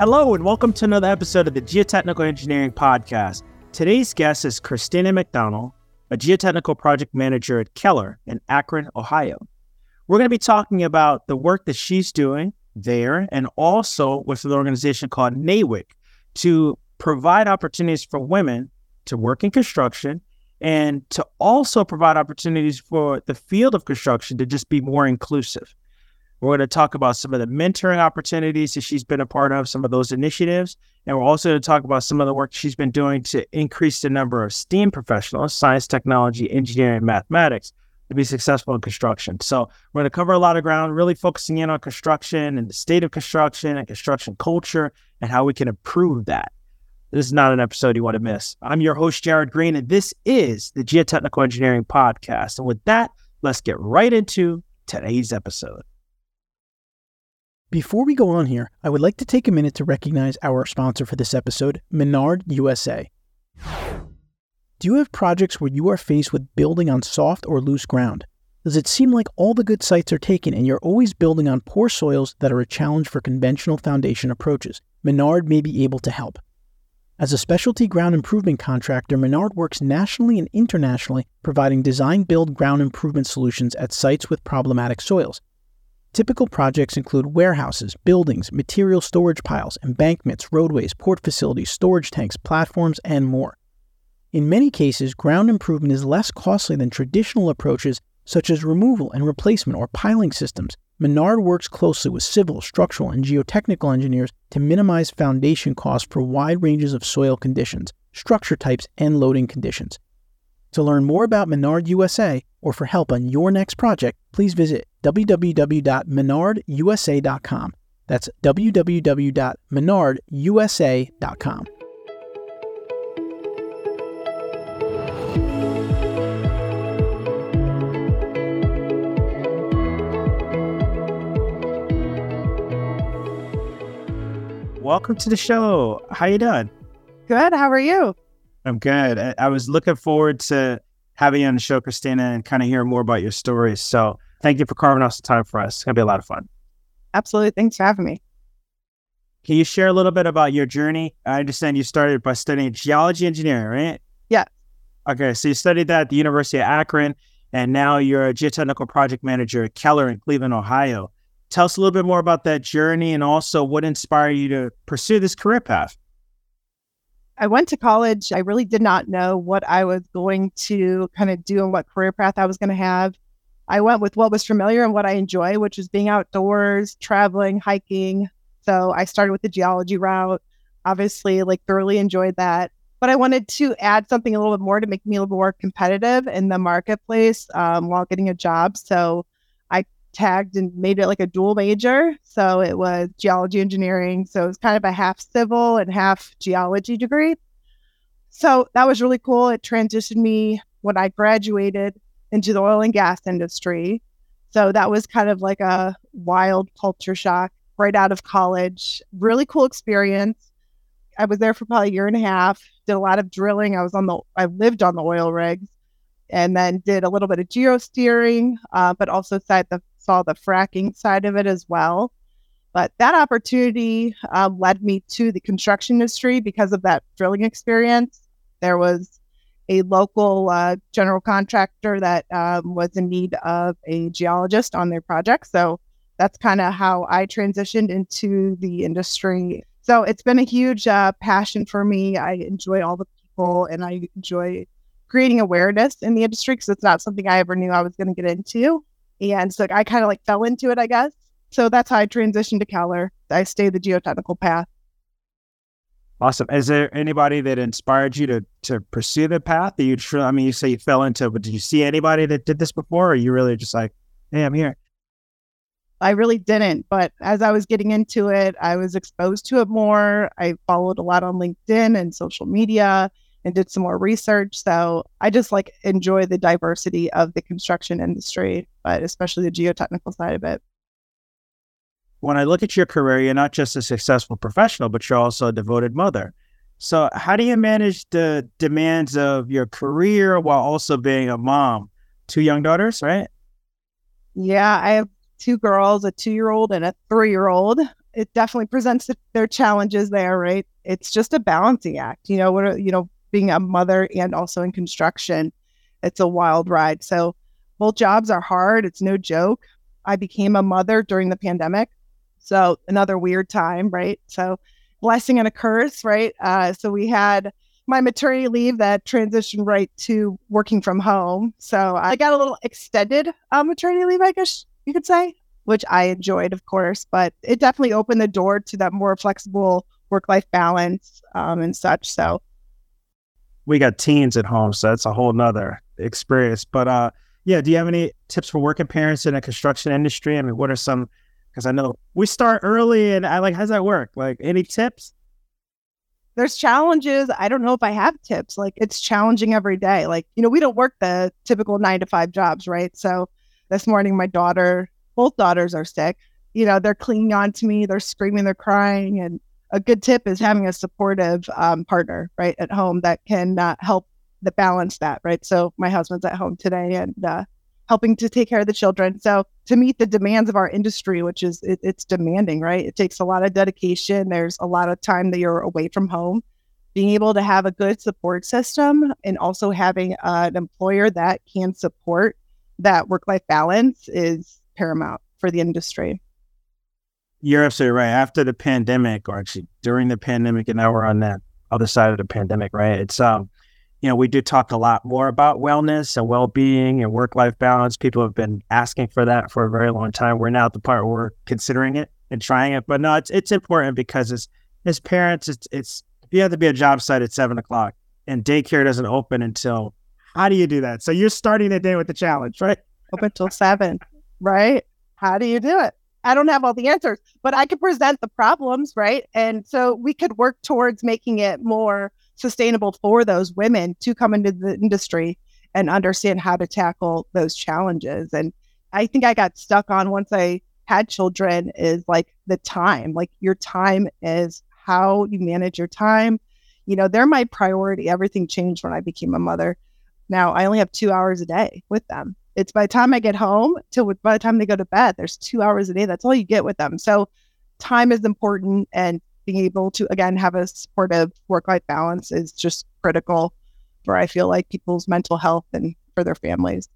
Hello, and welcome to another episode of the Geotechnical Engineering Podcast. Today's guest is Kristina McDonnell, a geotechnical project manager at Keller in Akron, Ohio. We're going to be talking about the work that she's doing there and also with an organization called NAWIC to provide opportunities for women to work in construction and to also provide opportunities for the field of construction to just be more inclusive. We're going to talk about some of the mentoring opportunities that she's been a part of, some of those initiatives. And we're also going to talk about some of the work she's been doing to increase the number of STEAM professionals, science, technology, engineering, mathematics, to be successful in construction. So we're going to cover a lot of ground, really focusing in on construction and the state of construction and construction culture and how we can improve that. This is not an episode you want to miss. I'm your host, Jared Green, and this is the Geotechnical Engineering Podcast. And with that, let's get right into today's episode. Before we go on here, I would like to take a minute to recognize our sponsor for this episode, Menard USA. Do you have projects where you are faced with building on soft or loose ground? Does it seem like all the good sites are taken and you're always building on poor soils that are a challenge for conventional foundation approaches? Menard may be able to help. As a specialty ground improvement contractor, Menard works nationally and internationally providing design build ground improvement solutions at sites with problematic soils. Typical projects include warehouses, buildings, material storage piles, embankments, roadways, port facilities, storage tanks, platforms, and more. In many cases, ground improvement is less costly than traditional approaches such as removal and replacement or piling systems. Menard works closely with civil, structural, and geotechnical engineers to minimize foundation costs for wide ranges of soil conditions, structure types, and loading conditions. To learn more about Menard USA or for help on your next project, please visit www.menardusa.com. That's www.menardusa.com. Welcome to the show. How you doing? Good. How are you? I'm good. I, I was looking forward to having you on the show, Kristina, and kind of hearing more about your stories. So thank you for carving out some time for us. It's going to be a lot of fun. Absolutely. Thanks for having me. Can you share a little bit about your journey? I understand you started by studying geology engineering, right? Yeah. Okay. So you studied that at the University of Akron, and now you're a geotechnical project manager at Keller in Cleveland, Ohio. Tell us a little bit more about that journey and also what inspired you to pursue this career path. I went to college. I really did not know what I was going to kind of do and what career path I was going to have. I went with what was familiar and what I enjoy, which is being outdoors, traveling, hiking. So I started with the geology route. Obviously, like thoroughly enjoyed that. But I wanted to add something a little bit more to make me a little more competitive in the marketplace um, while getting a job. So tagged and made it like a dual major. So it was geology engineering. So it was kind of a half civil and half geology degree. So that was really cool. It transitioned me when I graduated into the oil and gas industry. So that was kind of like a wild culture shock right out of college. Really cool experience. I was there for probably a year and a half, did a lot of drilling. I was on the, I lived on the oil rigs and then did a little bit of geosteering, uh, but also saw the, saw the fracking side of it as well. But that opportunity uh, led me to the construction industry because of that drilling experience. There was a local uh, general contractor that um, was in need of a geologist on their project. So that's kind of how I transitioned into the industry. So it's been a huge uh, passion for me. I enjoy all the people and I enjoy creating awareness in the industry because it's not something I ever knew I was going to get into. And so I kind of like fell into it, I guess. So that's how I transitioned to Keller. I stayed the geotechnical path. Awesome. Is there anybody that inspired you to to pursue the path that you? I mean, you say you fell into, it, but did you see anybody that did this before, or you really just like, hey, I'm here? I really didn't. But as I was getting into it, I was exposed to it more. I followed a lot on LinkedIn and social media and did some more research. So I just like enjoy the diversity of the construction industry, but especially the geotechnical side of it. When I look at your career, you're not just a successful professional, but you're also a devoted mother. So, how do you manage the demands of your career while also being a mom? Two young daughters, right? Yeah, I have two girls, a two year old and a three year old. It definitely presents their challenges there, right? It's just a balancing act. You know, what, you know, being a mother and also in construction, it's a wild ride. So both jobs are hard. It's no joke. I became a mother during the pandemic. So another weird time, right? So blessing and a curse, right? Uh, so we had my maternity leave that transitioned right to working from home. So I got a little extended uh, maternity leave, I guess you could say, which I enjoyed, of course, but it definitely opened the door to that more flexible work life balance um, and such. So we got teens at home, so that's a whole nother experience. But uh, yeah, do you have any tips for working parents in the construction industry? I mean, what are some? Because I know we start early, and I like, how's that work? Like, any tips? There's challenges. I don't know if I have tips. Like, it's challenging every day. Like, you know, we don't work the typical nine to five jobs, right? So this morning, my daughter, both daughters are sick. You know, they're clinging on to me, they're screaming, they're crying, and a good tip is having a supportive um, partner right at home that can uh, help the balance that right? So my husband's at home today and uh, helping to take care of the children. So to meet the demands of our industry which is it, it's demanding right? It takes a lot of dedication. There's a lot of time that you're away from home. Being able to have a good support system and also having uh, an employer that can support that work life balance is paramount for the industry you're absolutely right. After the pandemic, or actually during the pandemic, and now we're on that other side of the pandemic, right? It's um, you know, we do talk a lot more about wellness and well-being and work-life balance. People have been asking for that for a very long time. We're now at the part where we're considering it and trying it. But no, it's it's important because as as parents, it's it's you have to be a job site at seven o'clock and daycare doesn't open until how do you do that? So you're starting the day with the challenge, right? Open till seven, right? How do you do it? I don't have all the answers, but I could present the problems, right? And so we could work towards making it more sustainable for those women to come into the industry and understand how to tackle those challenges. And I think I got stuck on once I had children is like the time, like your time is how you manage your time. You know, they're my priority. Everything changed when I became a mother. Now I only have two hours a day with them. It's by the time I get home till by the time they go to bed, there's two hours a day. That's all you get with them. So time is important and being able to again have a supportive work-life balance is just critical for I feel like people's mental health and for their families.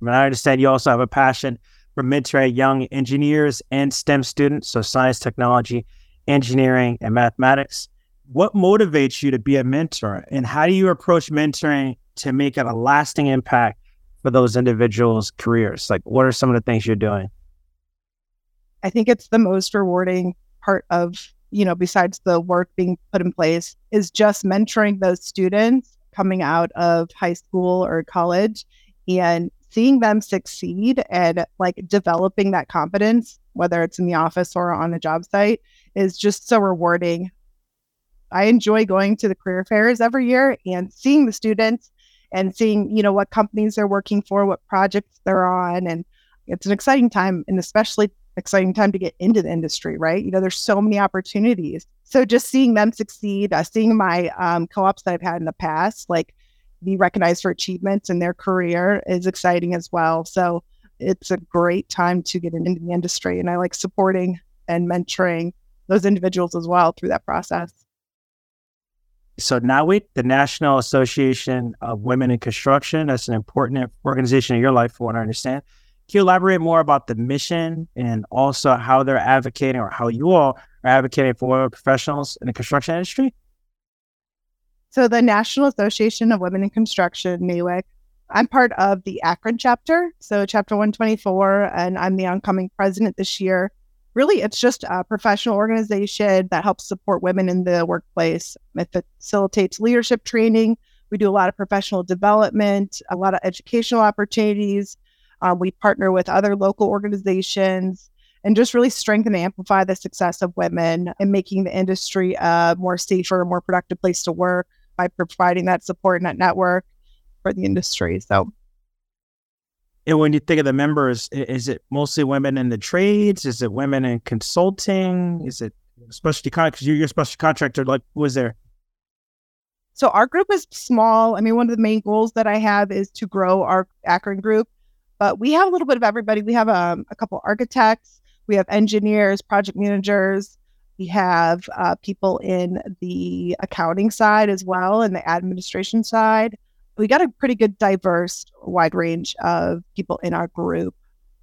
Mean, I understand you also have a passion for mentoring young engineers and STEM students, so science, technology, engineering, and mathematics. What motivates you to be a mentor, and how do you approach mentoring to make it a lasting impact for those individuals' careers? Like, what are some of the things you're doing? I think it's the most rewarding part of, you know, besides the work being put in place, is just mentoring those students coming out of high school or college and seeing them succeed and like developing that confidence, whether it's in the office or on the job site, is just so rewarding. I enjoy going to the career fairs every year and seeing the students and seeing, you know, what companies they're working for, what projects they're on. And it's an exciting time and especially exciting time to get into the industry, right? You know, there's so many opportunities. So just seeing them succeed, uh, seeing my um, co-ops that I've had in the past, like be recognized for achievements in their career is exciting as well. So it's a great time to get into the industry. And I like supporting and mentoring those individuals as well through that process. So NAWIC, the National Association of Women in Construction, that's an important organization in your life, for what I understand. Can you elaborate more about the mission and also how they're advocating or how you all are advocating for professionals in the construction industry? So the National Association of Women in Construction, NAWIC, I'm part of the Akron chapter, so chapter 124, and I'm the oncoming president this year really it's just a professional organization that helps support women in the workplace. It facilitates leadership training. We do a lot of professional development, a lot of educational opportunities. Um, we partner with other local organizations and just really strengthen and amplify the success of women and making the industry a more safer, more productive place to work by providing that support and that network for the industry. So and when you think of the members, is it mostly women in the trades? Is it women in consulting? Is it specialty contract? Because you're a specialty contractor. Like, was there? So our group is small. I mean, one of the main goals that I have is to grow our Akron group, but we have a little bit of everybody. We have um, a couple architects, we have engineers, project managers, we have uh, people in the accounting side as well, and the administration side we got a pretty good diverse wide range of people in our group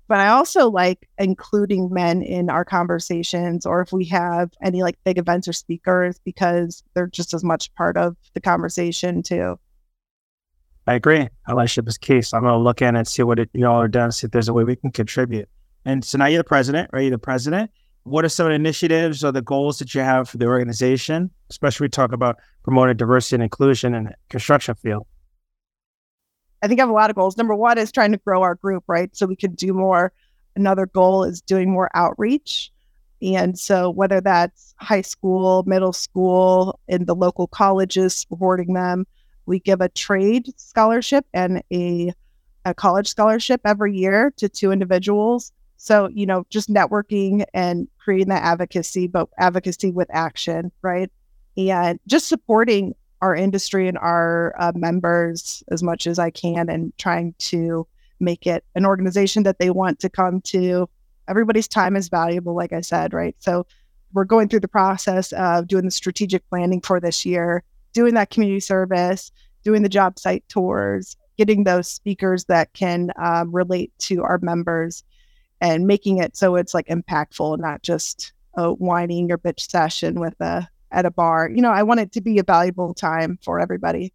but i also like including men in our conversations or if we have any like big events or speakers because they're just as much part of the conversation too. I agree. Allyship is key so i'm going to look in and see what it, you all are doing see if there's a way we can contribute. And so now you're the president right? You're the president. What are some of the initiatives or the goals that you have for the organization especially we talk about promoting diversity and inclusion in the construction field I think I have a lot of goals. Number one is trying to grow our group, right? So we could do more. Another goal is doing more outreach. And so, whether that's high school, middle school, in the local colleges, supporting them, we give a trade scholarship and a, a college scholarship every year to two individuals. So, you know, just networking and creating that advocacy, but advocacy with action, right? And just supporting our industry and our uh, members as much as I can and trying to make it an organization that they want to come to. Everybody's time is valuable, like I said, right? So we're going through the process of doing the strategic planning for this year, doing that community service, doing the job site tours, getting those speakers that can um, relate to our members and making it so it's like impactful, not just a whining or bitch session with a at a bar. You know, I want it to be a valuable time for everybody.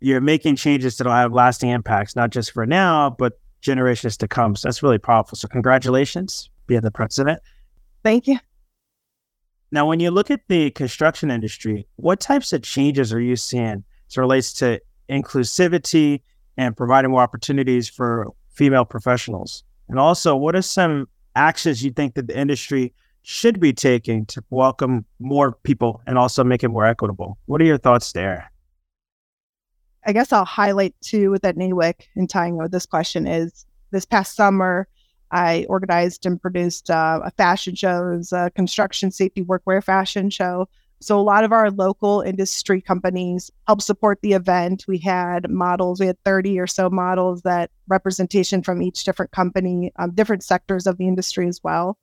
You're making changes that'll have lasting impacts, not just for now, but generations to come. So that's really powerful. So congratulations, being the president. Thank you. Now, when you look at the construction industry, what types of changes are you seeing as it relates to inclusivity and providing more opportunities for female professionals? And also, what are some actions you think that the industry should be taking to welcome more people and also make it more equitable. What are your thoughts there? I guess I'll highlight too with that NAWIC in tying with this question is this past summer, I organized and produced uh, a fashion show. It was a construction safety workwear fashion show. So a lot of our local industry companies helped support the event. We had models, we had 30 or so models that representation from each different company, um, different sectors of the industry as well.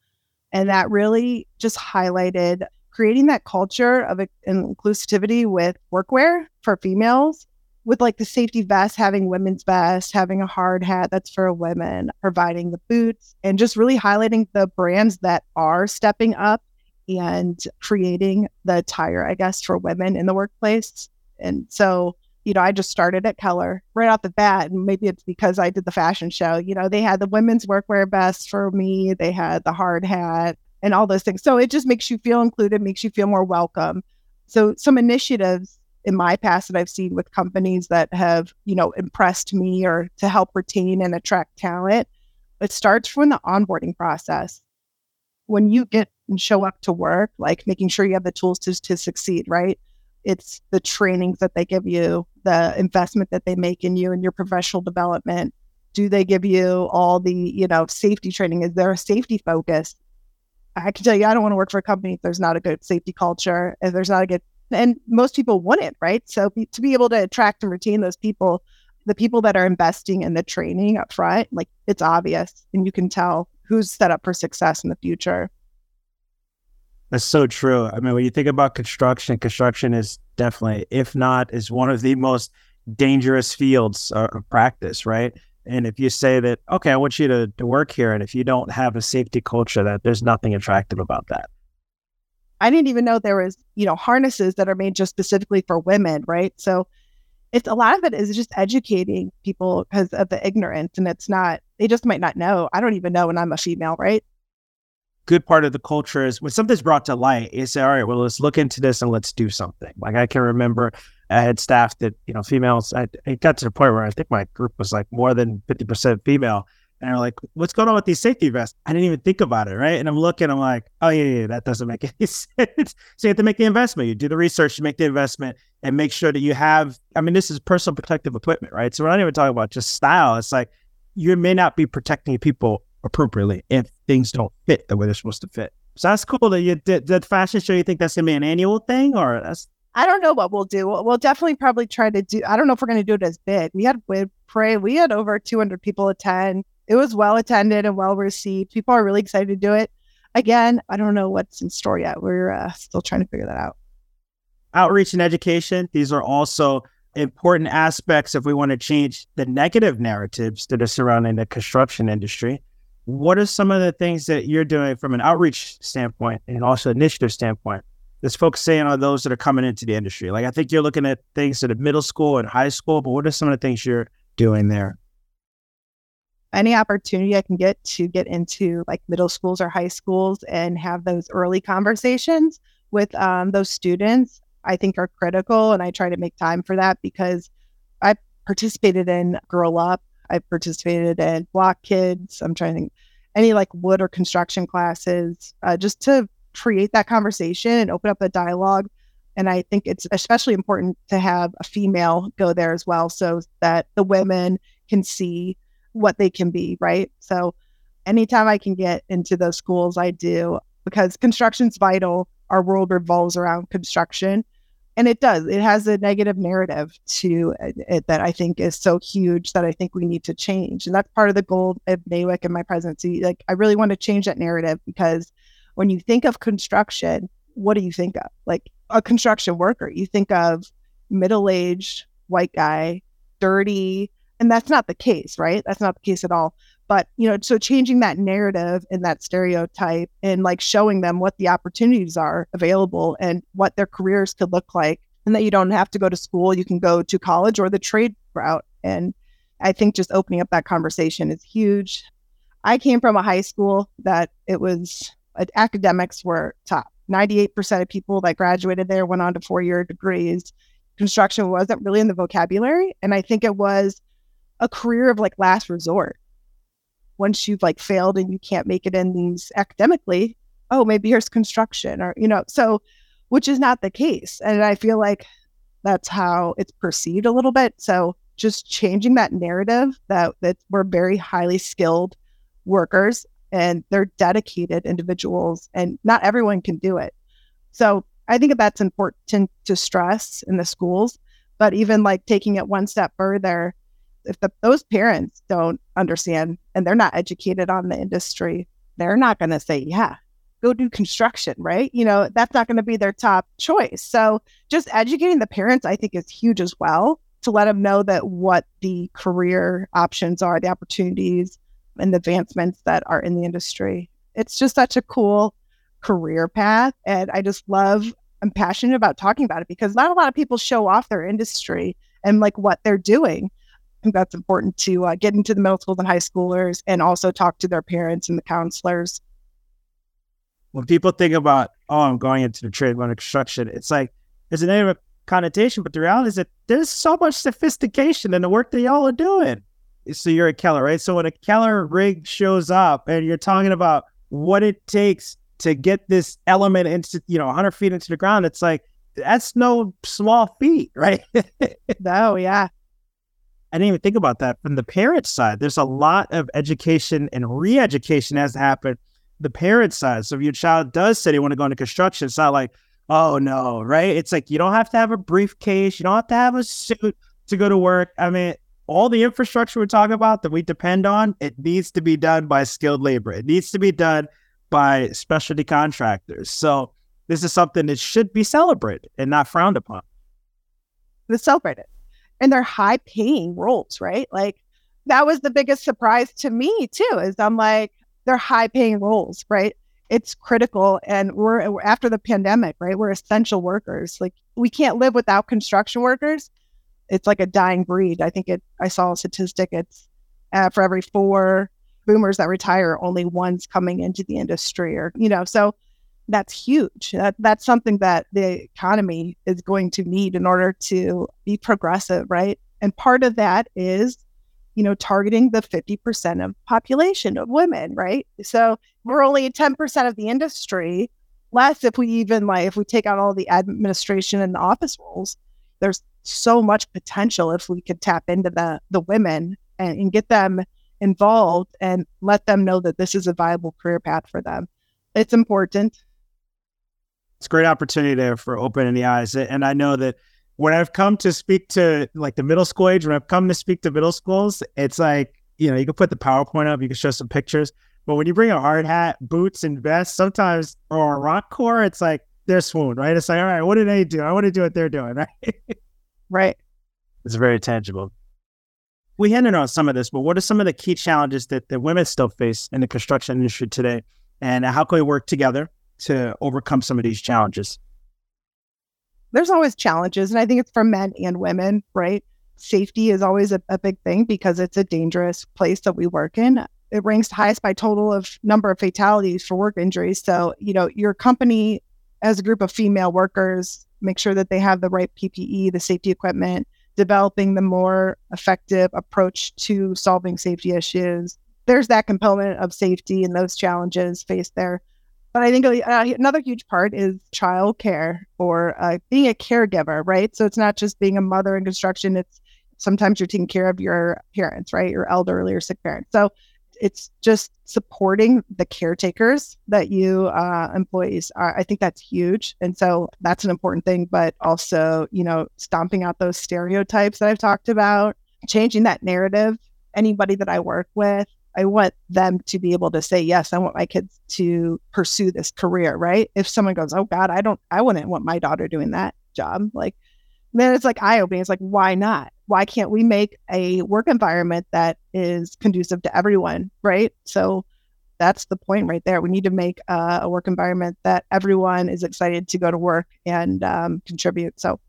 And that really just highlighted creating that culture of inclusivity with workwear for females, with like the safety vest, having women's vest, having a hard hat that's for women, providing the boots, and just really highlighting the brands that are stepping up and creating the attire, I guess, for women in the workplace. And so you know, I just started at Keller right off the bat. And maybe it's because I did the fashion show. You know, they had the women's workwear vest for me, they had the hard hat and all those things. So it just makes you feel included, makes you feel more welcome. So some initiatives in my past that I've seen with companies that have, you know, impressed me or to help retain and attract talent, it starts from the onboarding process. When you get and show up to work, like making sure you have the tools to, to succeed, right? It's the trainings that they give you, the investment that they make in you and your professional development. Do they give you all the, you know, safety training? Is there a safety focus? I can tell you, I don't want to work for a company if there's not a good safety culture, if there's not a good, and most people wouldn't, right? So be, to be able to attract and retain those people, the people that are investing in the training up front, like it's obvious and you can tell who's set up for success in the future. That's so true. I mean, when you think about construction, construction is definitely, if not, is one of the most dangerous fields of practice, right? And if you say that, okay, I want you to, to work here, and if you don't have a safety culture, that there's nothing attractive about that. I didn't even know there was, you know, harnesses that are made just specifically for women, right? So it's a lot of it is just educating people because of the ignorance, and it's not they just might not know. I don't even know when I'm a female, right? Good part of the culture is when something's brought to light, you say, all right, well, let's look into this and let's do something. Like I can remember I had staff that, you know, females, I, it got to the point where I think my group was like more than 50% female. And they're like, what's going on with these safety vests? I didn't even think about it. Right. And I'm looking, I'm like, oh, yeah, yeah, that doesn't make any sense. so you have to make the investment. You do the research, you make the investment and make sure that you have, I mean, this is personal protective equipment, right? So we're not even talking about just style. It's like you may not be protecting people appropriately if things don't fit the way they're supposed to fit. So that's cool that you did that fashion show. You think that's gonna be an annual thing or that's I don't know what we'll do. We'll, we'll definitely probably try to do. I don't know if we're going to do it as big. We had we pray. We had over 200 people attend. It was well attended and well received. People are really excited to do it. Again, I don't know what's in store yet. We're uh, still trying to figure that out. Outreach and education. These are also important aspects if we want to change the negative narratives that are surrounding the construction industry. What are some of the things that you're doing from an outreach standpoint and also initiative standpoint that's focusing on those that are coming into the industry? Like I think you're looking at things at middle school and high school, but what are some of the things you're doing there? Any opportunity I can get to get into like middle schools or high schools and have those early conversations with um, those students, I think are critical. And I try to make time for that because I participated in Girl Up I participated in Block Kids. I'm trying to think any like wood or construction classes, uh, just to create that conversation and open up a dialogue. And I think it's especially important to have a female go there as well, so that the women can see what they can be. Right. So anytime I can get into those schools, I do because construction's vital. Our world revolves around construction and it does it has a negative narrative to it that i think is so huge that i think we need to change. And that's part of the goal of NAWIC and my presidency. Like i really want to change that narrative because when you think of construction what do you think of? Like a construction worker you think of middle-aged white guy dirty and that's not the case right? That's not the case at all but you know so changing that narrative and that stereotype and like showing them what the opportunities are available and what their careers could look like and that you don't have to go to school you can go to college or the trade route. And i think just opening up that conversation is huge. I came from a high school that it was uh, academics were top. 98% of people that graduated there went on to four-year degrees. Construction wasn't really in the vocabulary and i think it was a career of like last resort once you've like failed and you can't make it in these academically, oh, maybe here's construction or, you know, so which is not the case. And I feel like that's how it's perceived a little bit. So just changing that narrative that that we're very highly skilled workers and they're dedicated individuals and not everyone can do it. So I think that's important to stress in the schools. But even like taking it one step further, if the, those parents don't understand and they're not educated on the industry, they're not going to say, yeah, go do construction, right? You know, that's not going to be their top choice. So just educating the parents, I think, is huge as well to let them know that what the career options are, the opportunities and the advancements that are in the industry. It's just such a cool career path. And I just love, I'm passionate about talking about it because not a lot of people show off their industry and like what they're doing think that's important to uh, get into the middle schools and high schoolers and also talk to their parents and the counselors. When people think about, oh, I'm going into the trade, to construction, it's like there's a negative connotation, but the reality is that there's so much sophistication in the work that y'all are doing. So you're a Keller, right? So when a Keller rig shows up and you're talking about what it takes to get this element into, you know, 100 feet into the ground, it's like, that's no small feat, right? no, yeah. I didn't even think about that from the parent side. There's a lot of education and re-education has to happen the parent side. So if your child does say they want to go into construction, it's not like, oh no, right? It's like you don't have to have a briefcase, you don't have to have a suit to go to work. I mean, all the infrastructure we're talking about that we depend on, it needs to be done by skilled labor. It needs to be done by specialty contractors. So this is something that should be celebrated and not frowned upon. Let's celebrate it and they're high paying roles, right? Like that was the biggest surprise to me too, is I'm like, they're high paying roles, right? It's critical. And we're after the pandemic, right? We're essential workers. Like we can't live without construction workers. It's like a dying breed. I think it, I saw a statistic. It's uh, for every four boomers that retire, only one's coming into the industry or, you know, so that's huge. That, that's something that the economy is going to need in order to be progressive, right? And part of that is, you know, targeting the 50% of population of women, right? So we're only 10% of the industry, less if we even like, if we take out all the administration and the office roles, there's so much potential if we could tap into the, the women and, and get them involved and let them know that this is a viable career path for them. It's important it's a great opportunity there for opening the eyes. And I know that when I've come to speak to like the middle school age, when I've come to speak to middle schools, it's like, you know, you can put the PowerPoint up, you can show some pictures. But when you bring a hard hat, boots, and vest, sometimes, or a rock core, it's like they're swoon, right? It's like, all right, what do they do? I want to do what they're doing, right? right. It's very tangible. We hinted on some of this, but what are some of the key challenges that the women still face in the construction industry today? And how can we work together to overcome some of these challenges? There's always challenges, and I think it's for men and women, right? Safety is always a, a big thing because it's a dangerous place that we work in. It ranks highest by total of number of fatalities for work injuries. So, you know, your company as a group of female workers, make sure that they have the right PPE, the safety equipment, developing the more effective approach to solving safety issues. There's that component of safety and those challenges faced there. But I think another huge part is childcare or uh, being a caregiver, right? So it's not just being a mother in construction. It's sometimes you're taking care of your parents, right? Your elderly or sick parents. So it's just supporting the caretakers that you uh, employees are. I think that's huge. And so that's an important thing, but also, you know, stomping out those stereotypes that I've talked about, changing that narrative. Anybody that I work with, I want them to be able to say, yes, I want my kids to pursue this career, right? If someone goes, oh God, I don't, I wouldn't want my daughter doing that job. Like, then it's like eye opening. It's like, why not? Why can't we make a work environment that is conducive to everyone, right? So that's the point right there. We need to make uh, a work environment that everyone is excited to go to work and um, contribute. So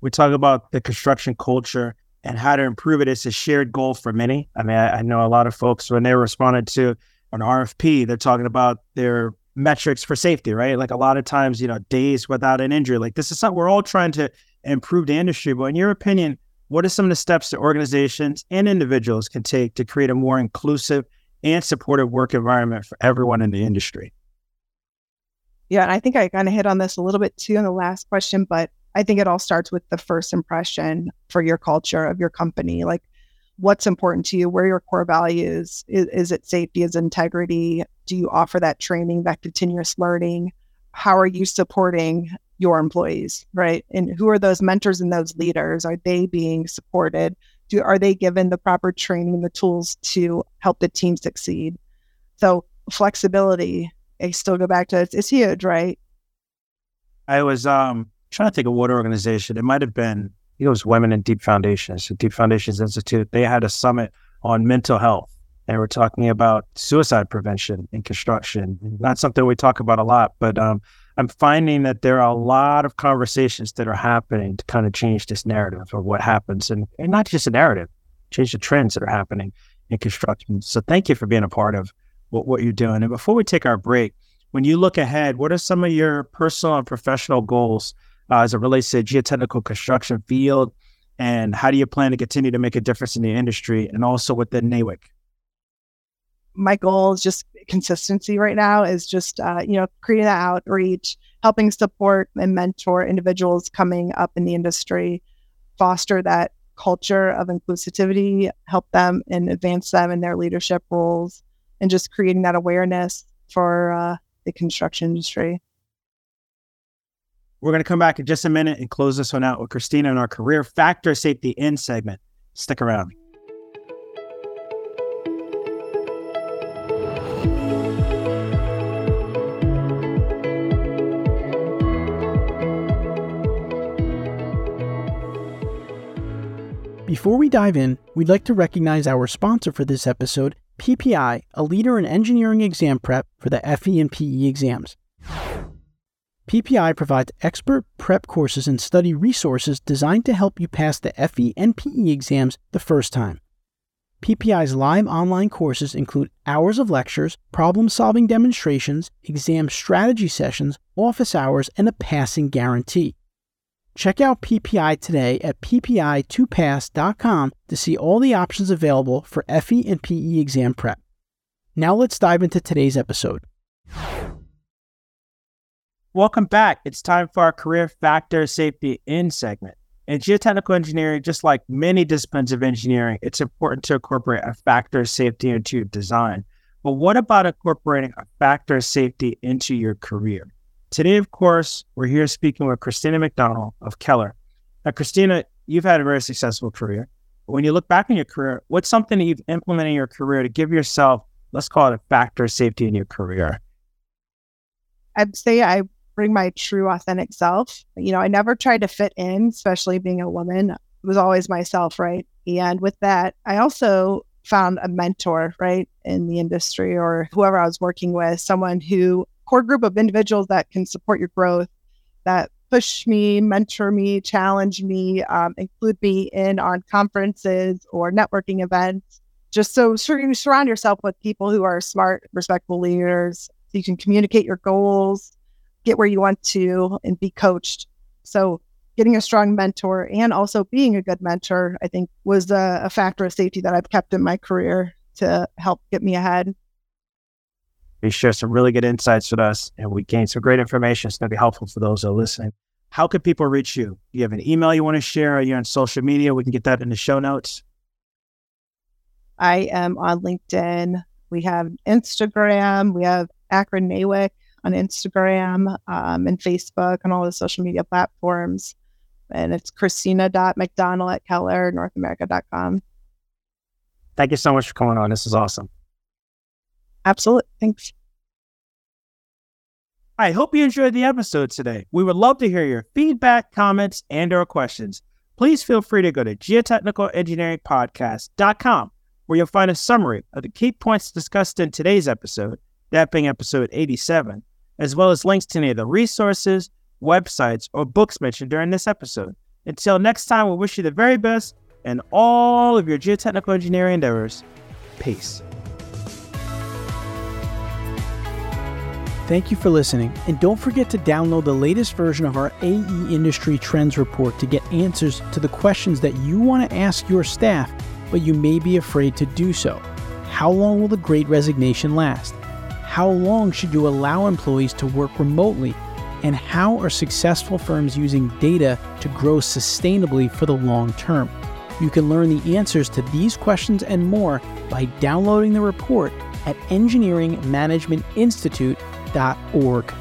we talk about the construction culture and how to improve it is a shared goal for many. I mean, I, I, know a lot of folks when they responded to an RFP, they're talking about their metrics for safety, right? Like a lot of times, you know, days without an injury. Like this is something we're all trying to improve the industry. But in your opinion, what are some of the steps that organizations and individuals can take to create a more inclusive and supportive work environment for everyone in the industry? Yeah, and I think I kind of hit on this a little bit too in the last question, but I think it all starts with the first impression for your culture of your company. Like, what's important to you? Where your core values? Is, is it safety? Is integrity? Do you offer that training, that continuous learning? How are you supporting your employees, right? And who are those mentors and those leaders? Are they being supported? Do are they given the proper training, the tools to help the team succeed? So flexibility, I still go back to it's, it's huge, right? I was um trying to think of what organization. It might have been, it was Women in Deep Foundations, the Deep Foundations Institute. They had a summit on mental health. And we're talking about suicide prevention in construction. Not something we talk about a lot, but um, I'm finding that there are a lot of conversations that are happening to kind of change this narrative of what happens, and, and not just a narrative, change the trends that are happening in construction. So thank you for being a part of what, what you're doing. And before we take our break, when you look ahead, what are some of your personal and professional goals uh, as it relates to geotechnical construction field? And how do you plan to continue to make a difference in the industry and also within NAWIC? My goal is just consistency right now is just, uh, you know, creating that outreach, helping support and mentor individuals coming up in the industry, foster that culture of inclusivity, help them and advance them in their leadership roles, and just creating that awareness for uh, the construction industry. We're going to come back in just a minute and close this one out with Kristina in our career factor safety in segment. Stick around. Before we dive in, we'd like to recognize our sponsor for this episode, PPI, a leader in engineering exam prep for the FE and PE exams. PPI provides expert prep courses and study resources designed to help you pass the FE and PE exams the first time. PPI's live online courses include hours of lectures, problem solving demonstrations, exam strategy sessions, office hours, and a passing guarantee. Check out PPI today at ppi2pass.com to see all the options available for FE and PE exam prep. Now let's dive into today's episode. Welcome back. It's time for our career factor safety in segment. In geotechnical engineering, just like many disciplines of engineering, it's important to incorporate a factor of safety into your design. But what about incorporating a factor of safety into your career? Today, of course, we're here speaking with Kristina McDonnell of Keller. Now, Kristina, you've had a very successful career. When you look back in your career, what's something that you've implemented in your career to give yourself, let's call it a factor of safety in your career? I'd say I bring my true authentic self. You know, I never tried to fit in, especially being a woman. It was always myself, right? And with that, I also found a mentor, right, in the industry or whoever I was working with, someone who core group of individuals that can support your growth, that push me, mentor me, challenge me, um, include me in on conferences or networking events. Just so sure you surround yourself with people who are smart, respectful leaders. So you can communicate your goals, get where you want to and be coached. So getting a strong mentor and also being a good mentor, I think was a, a factor of safety that I've kept in my career to help get me ahead. You share some really good insights with us and we gained some great information. It's going to be helpful for those who are listening. How can people reach you? Do you have an email you want to share? Are you on social media? We can get that in the show notes. I am on LinkedIn. We have Instagram. We have Akron NAWIC on Instagram um, and Facebook and all the social media platforms. And it's christina.mcdonald at keller northamerica.com. Thank you so much for coming on. This is awesome. Absolutely. Thanks. I hope you enjoyed the episode today. We would love to hear your feedback, comments, and or questions. Please feel free to go to geotechnicalengineeringpodcast.com where you'll find a summary of the key points discussed in today's episode, that being episode 87, as well as links to any of the resources, websites, or books mentioned during this episode. Until next time, we wish you the very best in all of your geotechnical engineering endeavors. Peace. Thank you for listening, and don't forget to download the latest version of our AE Industry Trends Report to get answers to the questions that you want to ask your staff, but you may be afraid to do so. How long will the great resignation last? How long should you allow employees to work remotely? And how are successful firms using data to grow sustainably for the long term? You can learn the answers to these questions and more by downloading the report at engineeringmanagementinstitute.org.